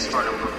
is for the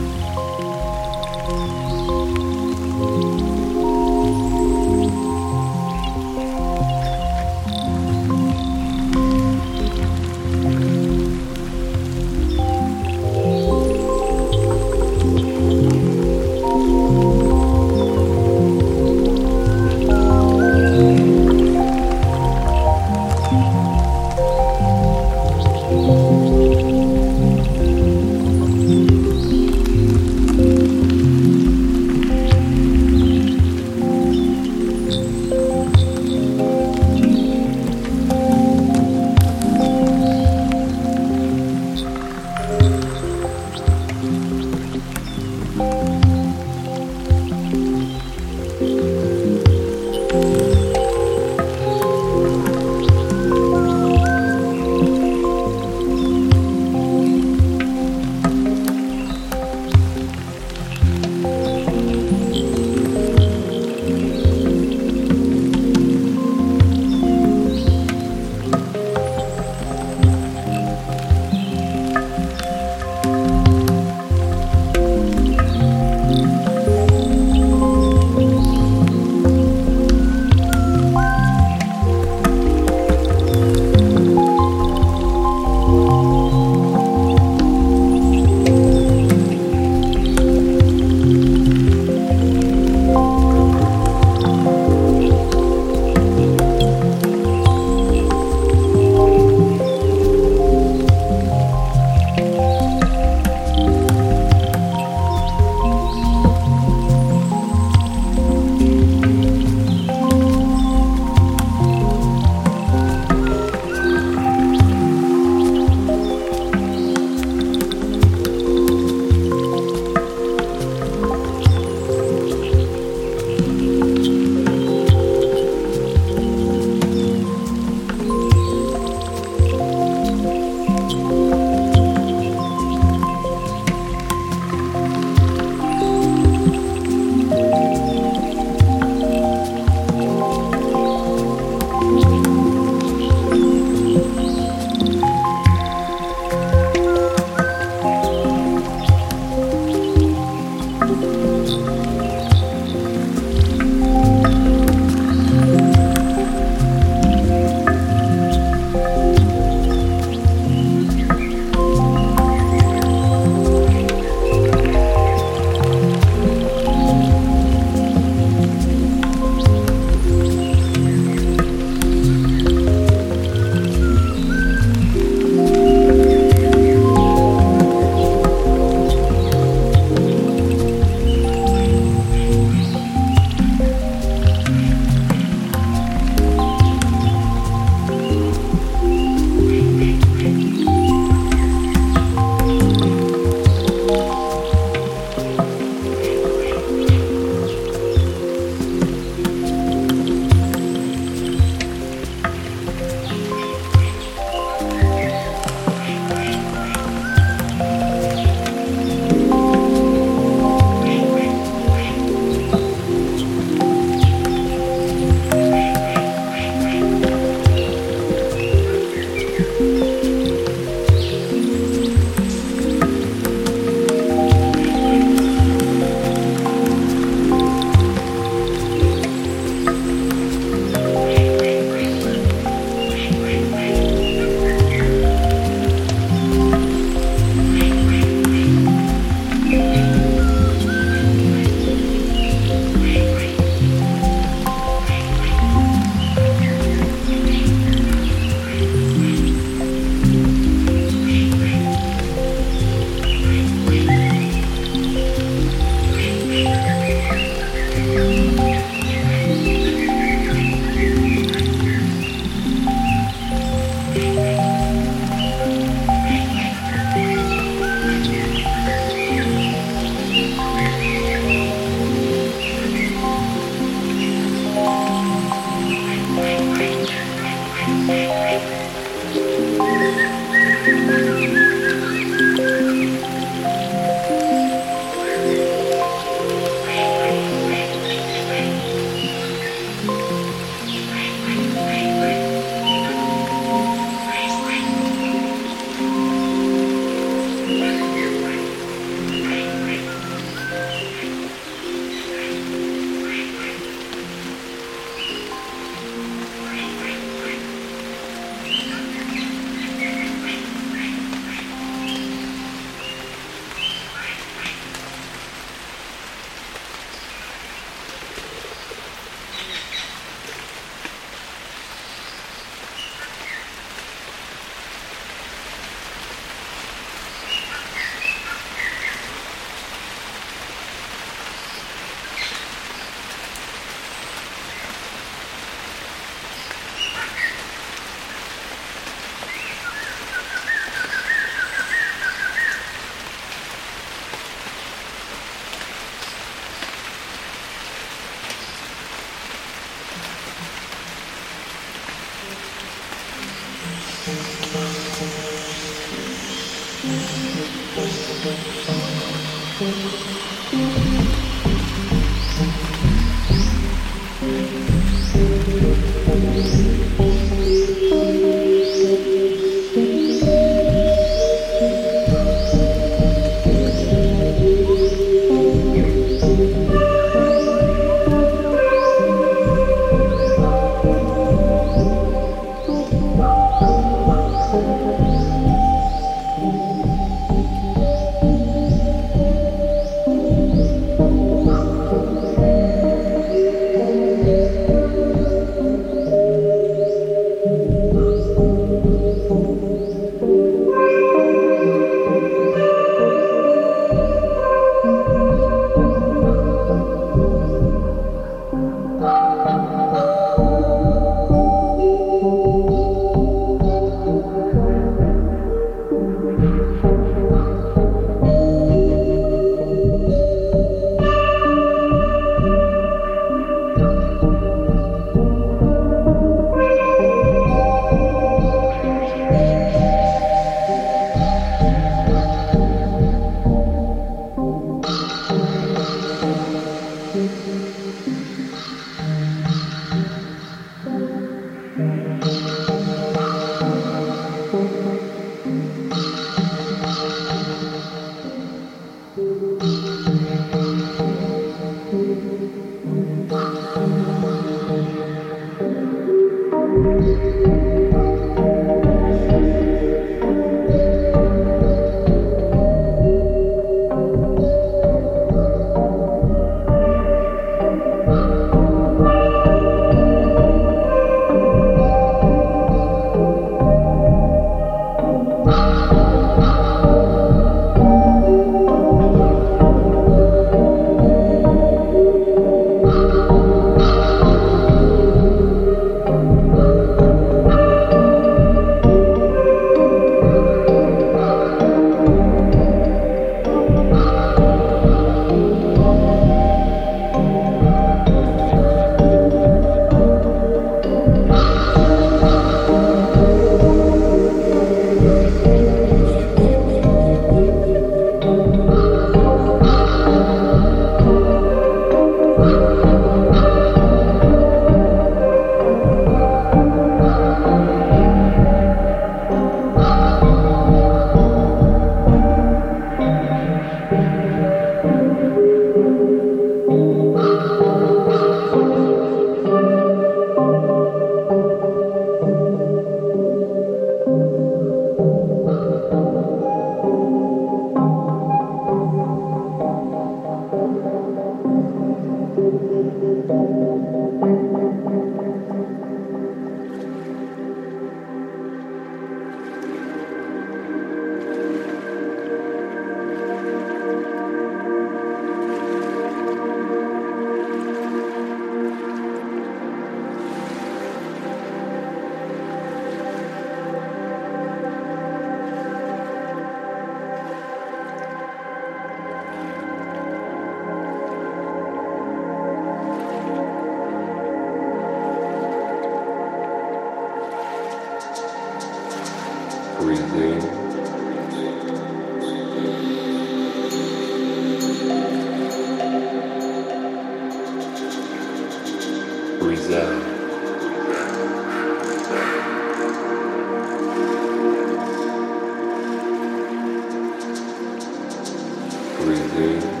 reserve.